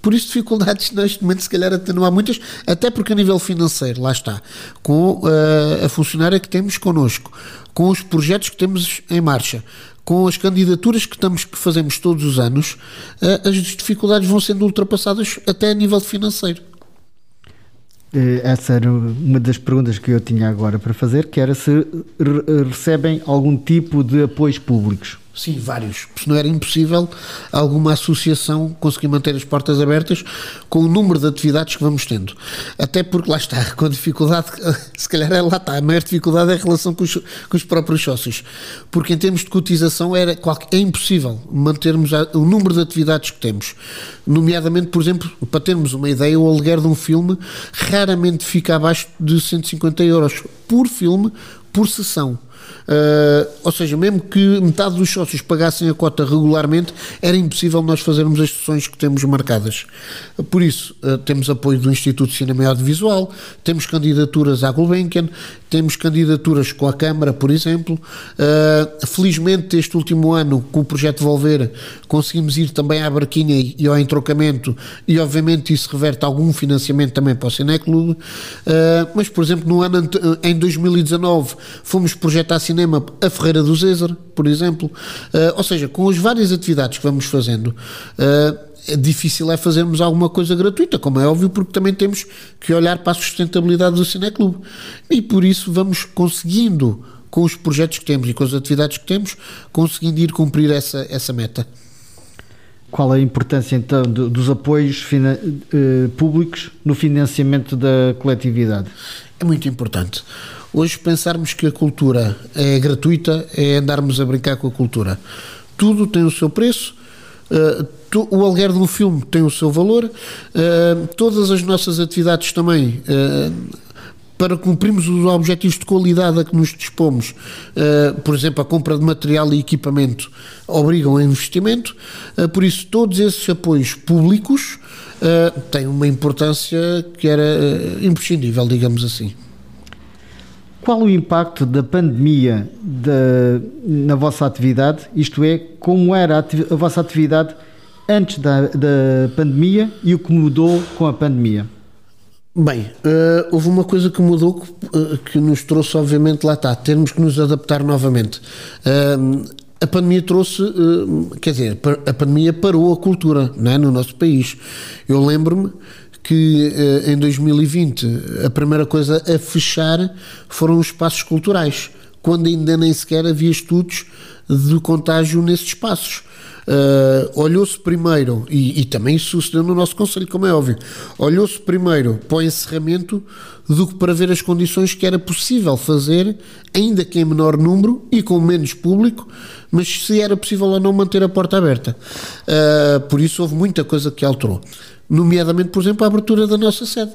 Por isso, dificuldades neste momento, se calhar, até não há muitas, até porque a nível financeiro, lá está, com uh, a funcionária que temos connosco, com os projetos que temos em marcha, com as candidaturas que, estamos, que fazemos todos os anos, uh, as dificuldades vão sendo ultrapassadas até a nível financeiro. Eh, essa era uma das perguntas que eu tinha agora para fazer, que era se recebem algum tipo de apoios públicos. Sim, vários. Se não era impossível alguma associação conseguir manter as portas abertas com o número de atividades que vamos tendo. Até porque lá está, com a dificuldade, se calhar é lá está, a maior dificuldade é a relação com os, com os próprios sócios. Porque em termos de cotização era, é impossível mantermos o número de atividades que temos. Nomeadamente, por exemplo, para termos uma ideia, o aluguer de um filme raramente fica abaixo de 150 euros por filme, por sessão. Uh, ou seja, mesmo que metade dos sócios pagassem a cota regularmente, era impossível nós fazermos as sessões que temos marcadas. Por isso, uh, temos apoio do Instituto de Cinema e Audiovisual, temos candidaturas à Gulbenkian, temos candidaturas com a Câmara, por exemplo. Uh, felizmente, este último ano, com o projeto Volver, conseguimos ir também à Barquinha e ao entrocamento, e obviamente isso reverte algum financiamento também para o Cineclube. mas, por exemplo, no ano em 2019, fomos projetar cinema a Ferreira do César, por exemplo. Uh, ou seja, com as várias atividades que vamos fazendo, uh, é difícil é fazermos alguma coisa gratuita, como é óbvio, porque também temos que olhar para a sustentabilidade do Cineclube. E por isso vamos conseguindo, com os projetos que temos e com as atividades que temos, conseguindo ir cumprir essa, essa meta. qual a importância então dos apoios eh, públicos no financiamento da coletividade? É muito importante. Hoje pensarmos que a cultura é gratuita é andarmos a brincar com a cultura. Tudo tem o seu preço, uh, tu, o aluguer de um filme tem o seu valor, uh, todas as nossas atividades também uh, para cumprirmos os objetivos de qualidade a que nos dispomos, uh, por exemplo, a compra de material e equipamento, obrigam a investimento, uh, por isso todos esses apoios públicos uh, têm uma importância que era imprescindível, digamos assim. Qual o impacto da pandemia da, na vossa atividade? Isto é, como era a, a vossa atividade antes da, da pandemia e o que mudou com a pandemia? Bem, uh, houve uma coisa que mudou que, uh, que, nos trouxe, obviamente, lá está, termos que nos adaptar novamente. Uh, a pandemia trouxe, quer dizer, a pandemia parou a cultura não é, no nosso país. Eu lembro-me que em 2020 a primeira coisa a fechar foram os espaços culturais, quando ainda nem sequer havia estudos de contágio nesses espaços. Uh, olhou-se primeiro, e, e, também isso sucedeu no nosso Conselho, como é óbvio, olhou-se primeiro para o encerramento do que para ver as condições que era possível fazer, ainda que em menor número e com menos público, mas se era possível ou não manter a porta aberta. Uh, por isso houve muita coisa que alterou, nomeadamente, por exemplo, a abertura da nossa sede.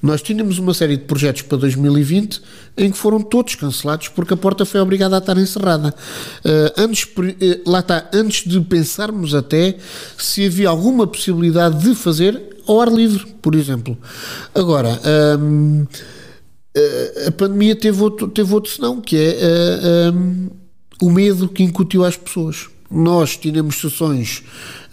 Nós tínhamos uma série de projetos para 2020 em que foram todos cancelados porque a porta foi obrigada a estar encerrada. Uh, antes, uh, lá está, antes de pensarmos até se havia alguma possibilidade de fazer ao ar livre, por exemplo. Agora, um, uh, a pandemia teve outro, teve outro senão, que é um, o medo que incutiu às pessoas nós tínhamos sessões,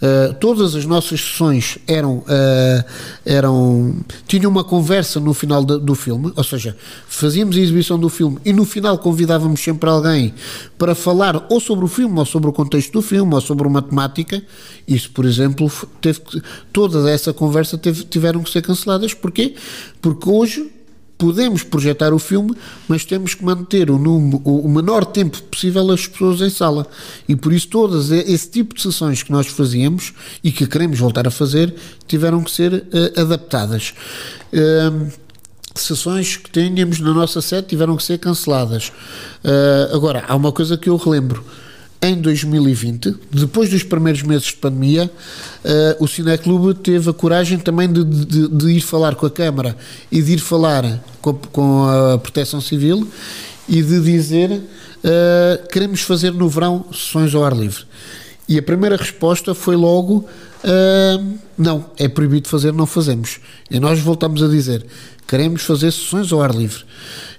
uh, todas as nossas sessões eram, uh, eram tinham uma conversa no final de, do filme, ou seja, fazíamos a exibição do filme e no final convidávamos sempre alguém para falar ou sobre o filme, ou sobre o contexto do filme, ou sobre uma temática. Isso, por exemplo, teve toda essa conversa teve, tiveram que ser canceladas. Porquê? Porque hoje podemos projetar o filme, mas temos que manter o, número, o menor tempo possível as pessoas em sala. E por isso, todas esse tipo de sessões que nós fazíamos e que queremos voltar a fazer tiveram que ser uh, adaptadas. Uh, sessões que tínhamos na nossa sede tiveram que ser canceladas. Uh, agora, há uma coisa que eu relembro em 2020, depois dos primeiros meses de pandemia, uh, o Cineclube teve a coragem também de, de, de, ir falar com a Câmara e de ir falar com, com a Proteção Civil e de dizer uh, queremos fazer no verão sessões ao ar livre. E a primeira resposta foi logo uh, não, é proibido fazer, não fazemos. E nós voltamos a dizer queremos fazer sessões ao ar livre.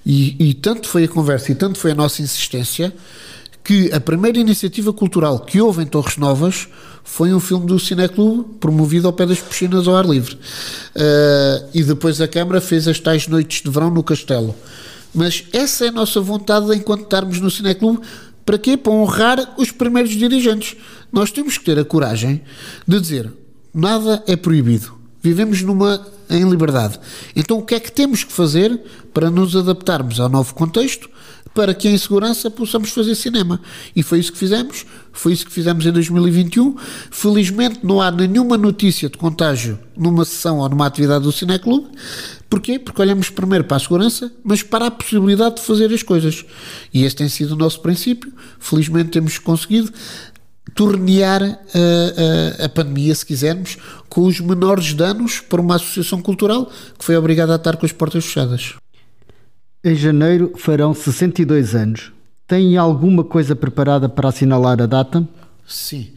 E, e tanto foi a conversa e tanto foi a nossa insistência que a primeira iniciativa cultural que houve em Torres Novas foi um filme do Cineclube promovido ao pé das piscinas ao ar livre. Uh, e depois a Câmara fez as tais noites de verão no Castelo. Mas essa é a nossa vontade enquanto estarmos no Cineclube. Para quê? Para honrar os primeiros dirigentes. Nós temos que ter a coragem de dizer nada é proibido. Vivemos numa em liberdade. Então o que é que temos que fazer para nos adaptarmos ao novo contexto para que em segurança possamos fazer cinema. E foi isso que fizemos, foi isso que fizemos em 2021. Felizmente não há nenhuma notícia de contágio numa sessão ou numa atividade do Cineclube. Porquê? Porque olhamos primeiro para a segurança, mas para a possibilidade de fazer as coisas. E este tem sido o nosso princípio. Felizmente temos conseguido tornear a, a, a, pandemia, se quisermos, com os menores danos para uma associação cultural que foi obrigada a estar com as portas fechadas. Em janeiro farão 62 anos. Tem alguma coisa preparada para assinalar a data? Sim.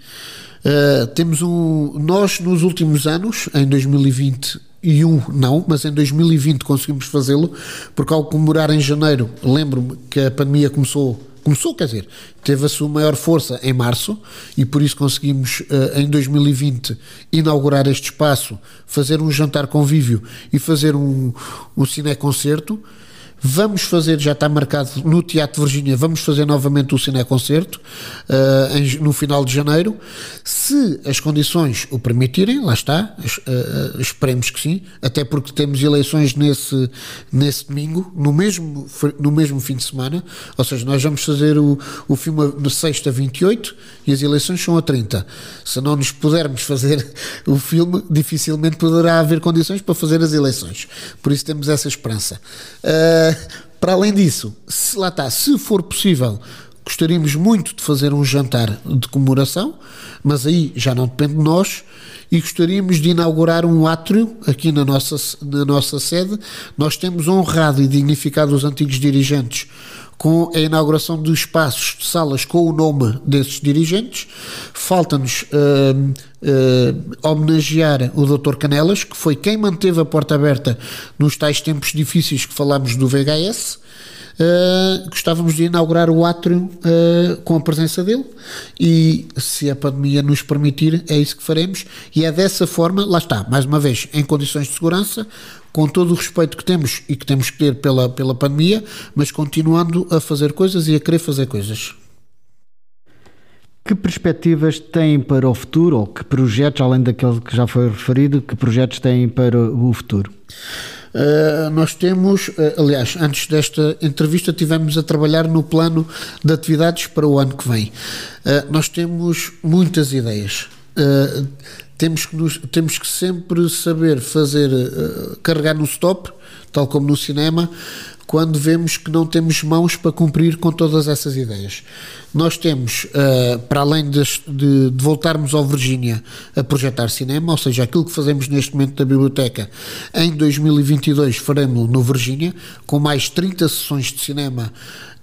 Uh, temos um. Nós, nos últimos anos, em 2021, não, mas em 2020 conseguimos fazê-lo, porque ao comemorar em janeiro, lembro-me que a pandemia começou começou, quer dizer, teve a sua maior força em março e por isso conseguimos uh, em 2020 inaugurar este espaço, fazer um jantar convívio e fazer um, um cineconcerto. concerto Vamos fazer, já está marcado no Teatro Virgínia, vamos fazer novamente o cineconcerto uh, em, no final de janeiro. Se as condições o permitirem, lá está, uh, esperemos que sim, até porque temos eleições nesse, nesse domingo, no mesmo, no mesmo fim de semana, ou seja, nós vamos fazer o, o filme na sexta 28 e as eleições são a 30. Se não nos pudermos fazer o filme, dificilmente poderá haver condições para fazer as eleições. Por isso temos essa esperança. Uh, para além disso, se lá está, se for possível, gostaríamos muito de fazer um jantar de comemoração, mas aí já não depende de nós. E gostaríamos de inaugurar um átrio aqui na nossa, na nossa sede. Nós temos honrado e dignificado os antigos dirigentes com a inauguração de espaços de salas com o nome desses dirigentes. Falta-nos uh, uh, homenagear o Dr. Canelas, que foi quem manteve a porta aberta nos tais tempos difíceis que falámos do VHS. Uh, gostávamos de inaugurar o átrio uh, com a presença dele e se a pandemia nos permitir é isso que faremos e é dessa forma, lá está, mais uma vez, em condições de segurança, com todo o respeito que temos e que temos que ter pela, pela pandemia, mas continuando a fazer coisas e a querer fazer coisas. Que perspectivas têm para o futuro, ou que projetos, além daquele que já foi referido, que projetos têm para o futuro? Uh, nós temos, uh, aliás, antes desta entrevista, tivemos a trabalhar no plano de atividades para o ano que vem. Uh, nós temos muitas ideias. temos, que nos, temos que sempre saber fazer, carregar no stop, tal como no cinema, quando vemos que não temos mãos para cumprir com todas essas ideias. Nós temos, uh, para além de, de, de, voltarmos ao Virgínia a projetar cinema, ou seja, aquilo que fazemos neste momento da biblioteca, em 2022 faremos no Virgínia, com mais 30 sessões de cinema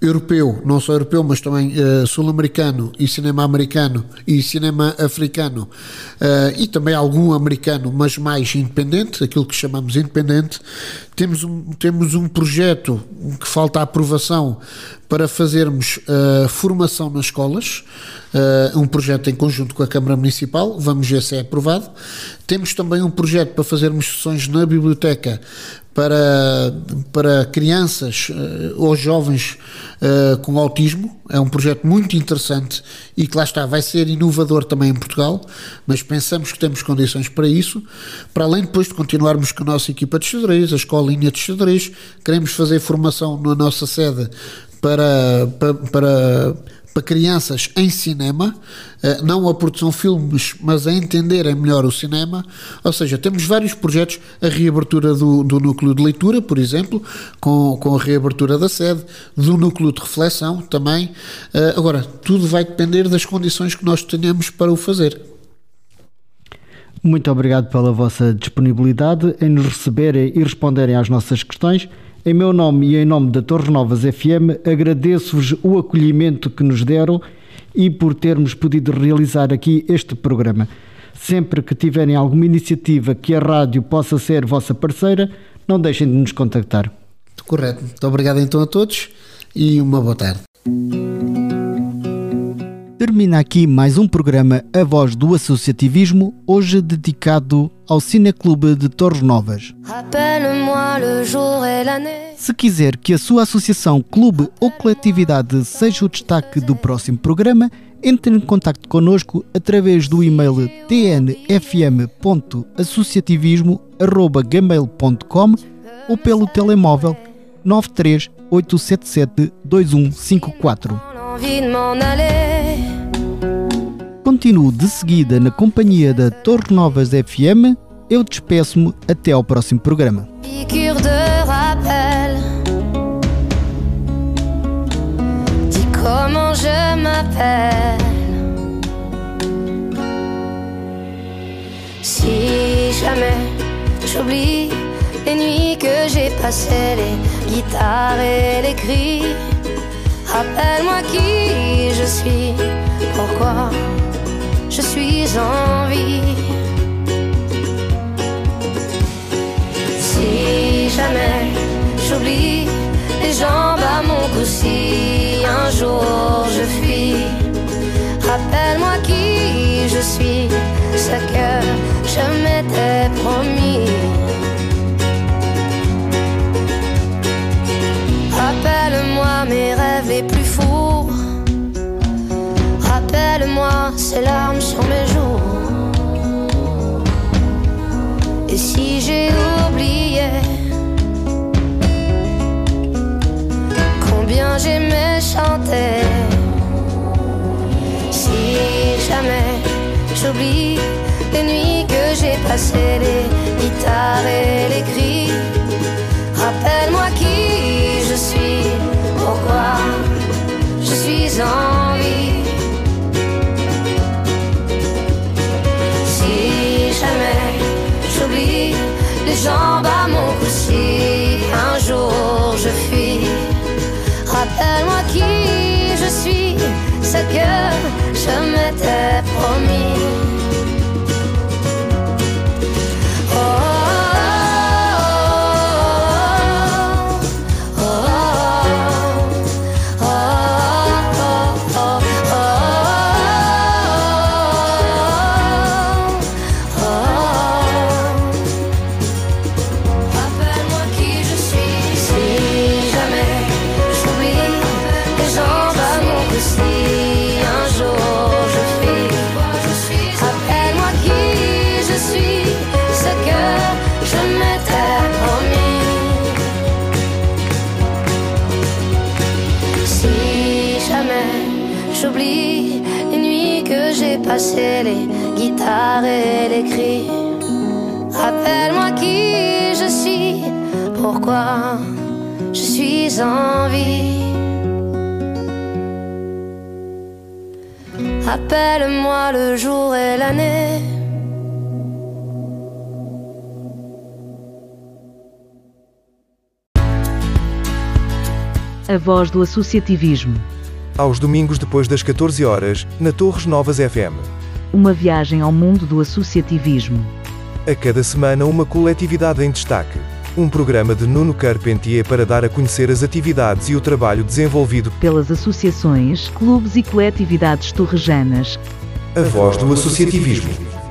europeu, não só europeu, mas também uh, sul-americano e cinema americano e cinema africano uh, e também algum americano, mas mais independente, aquilo que chamamos independente. Temos um, temos um projeto que falta a aprovação para fazermos uh, formação nas escolas, uh, um projeto em conjunto com a Câmara Municipal, vamos ver se é aprovado. Temos também um projeto para fazermos sessões na biblioteca para, para crianças uh, ou jovens com autismo. É um projeto muito interessante e que lá está, vai ser inovador também em Portugal, mas pensamos que temos condições para isso. Para além depois de continuarmos com a nossa equipa de xadrez, a escolinha de xadrez, queremos fazer formação na nossa sede para, para, para para crianças em cinema, eh, não a produção de filmes, mas a entenderem melhor o cinema. Ou seja, temos vários projetos, a reabertura do, do núcleo de leitura, por exemplo, com, com a reabertura da sede, do núcleo de reflexão também. Eh, agora, tudo vai depender das condições que nós tenhamos para o fazer. Muito obrigado pela vossa disponibilidade em nos receberem e responderem às nossas questões. Em meu nome e em nome da Torres Novas FM, agradeço-vos o acolhimento que nos deram e por termos podido realizar aqui este programa. Sempre que tiverem alguma iniciativa que a rádio possa ser vossa parceira, não deixem de nos contactar. Correto. Muito obrigado então a todos e uma boa tarde. Termina aqui mais um programa A Voz do Associativismo, hoje dedicado ao Cineclube de Torres Novas. Se quiser que a sua associação, clube ou coletividade seja o destaque do próximo programa, entre em contato connosco através do e-mail tnfm.associativismo.gmail.com ou pelo telemóvel 93877 2154. Continuo de seguida na companhia da Torre Novas FM. Eu despeço-me até ao próximo programa. comment je m'appelle. Si jamais j'oublie les nuits que j'ai passées, les guitares et les cris, rappelle-moi qui je suis, pourquoi je suis en vie. Si jamais j'oublie les jambes à mon cou, si un jour je fuis, rappelle-moi qui je suis, ce que je m'étais promis. ses larmes sur mes joues. Et si j'ai oublié combien j'aimais chanter, si jamais j'oublie les nuits que j'ai passées, les guitares et les cris, rappelle-moi qui je suis, pourquoi je suis en jambes à mon cou, si un jour je fuis, rappelle-moi qui je suis, ce que je m'étais pourquoi je suis en vie. Rappelle-moi le jour et l'année. A voz do associativismo. Aos domingos depois das 14 horas, na Torres Novas FM. Uma viagem ao mundo do associativismo. A cada semana uma coletividade em destaque. Um programa de Nuno Carpentier para dar a conhecer as atividades e o trabalho desenvolvido. Pelas associações, clubes e coletividades torrejanas. A voz do associativismo.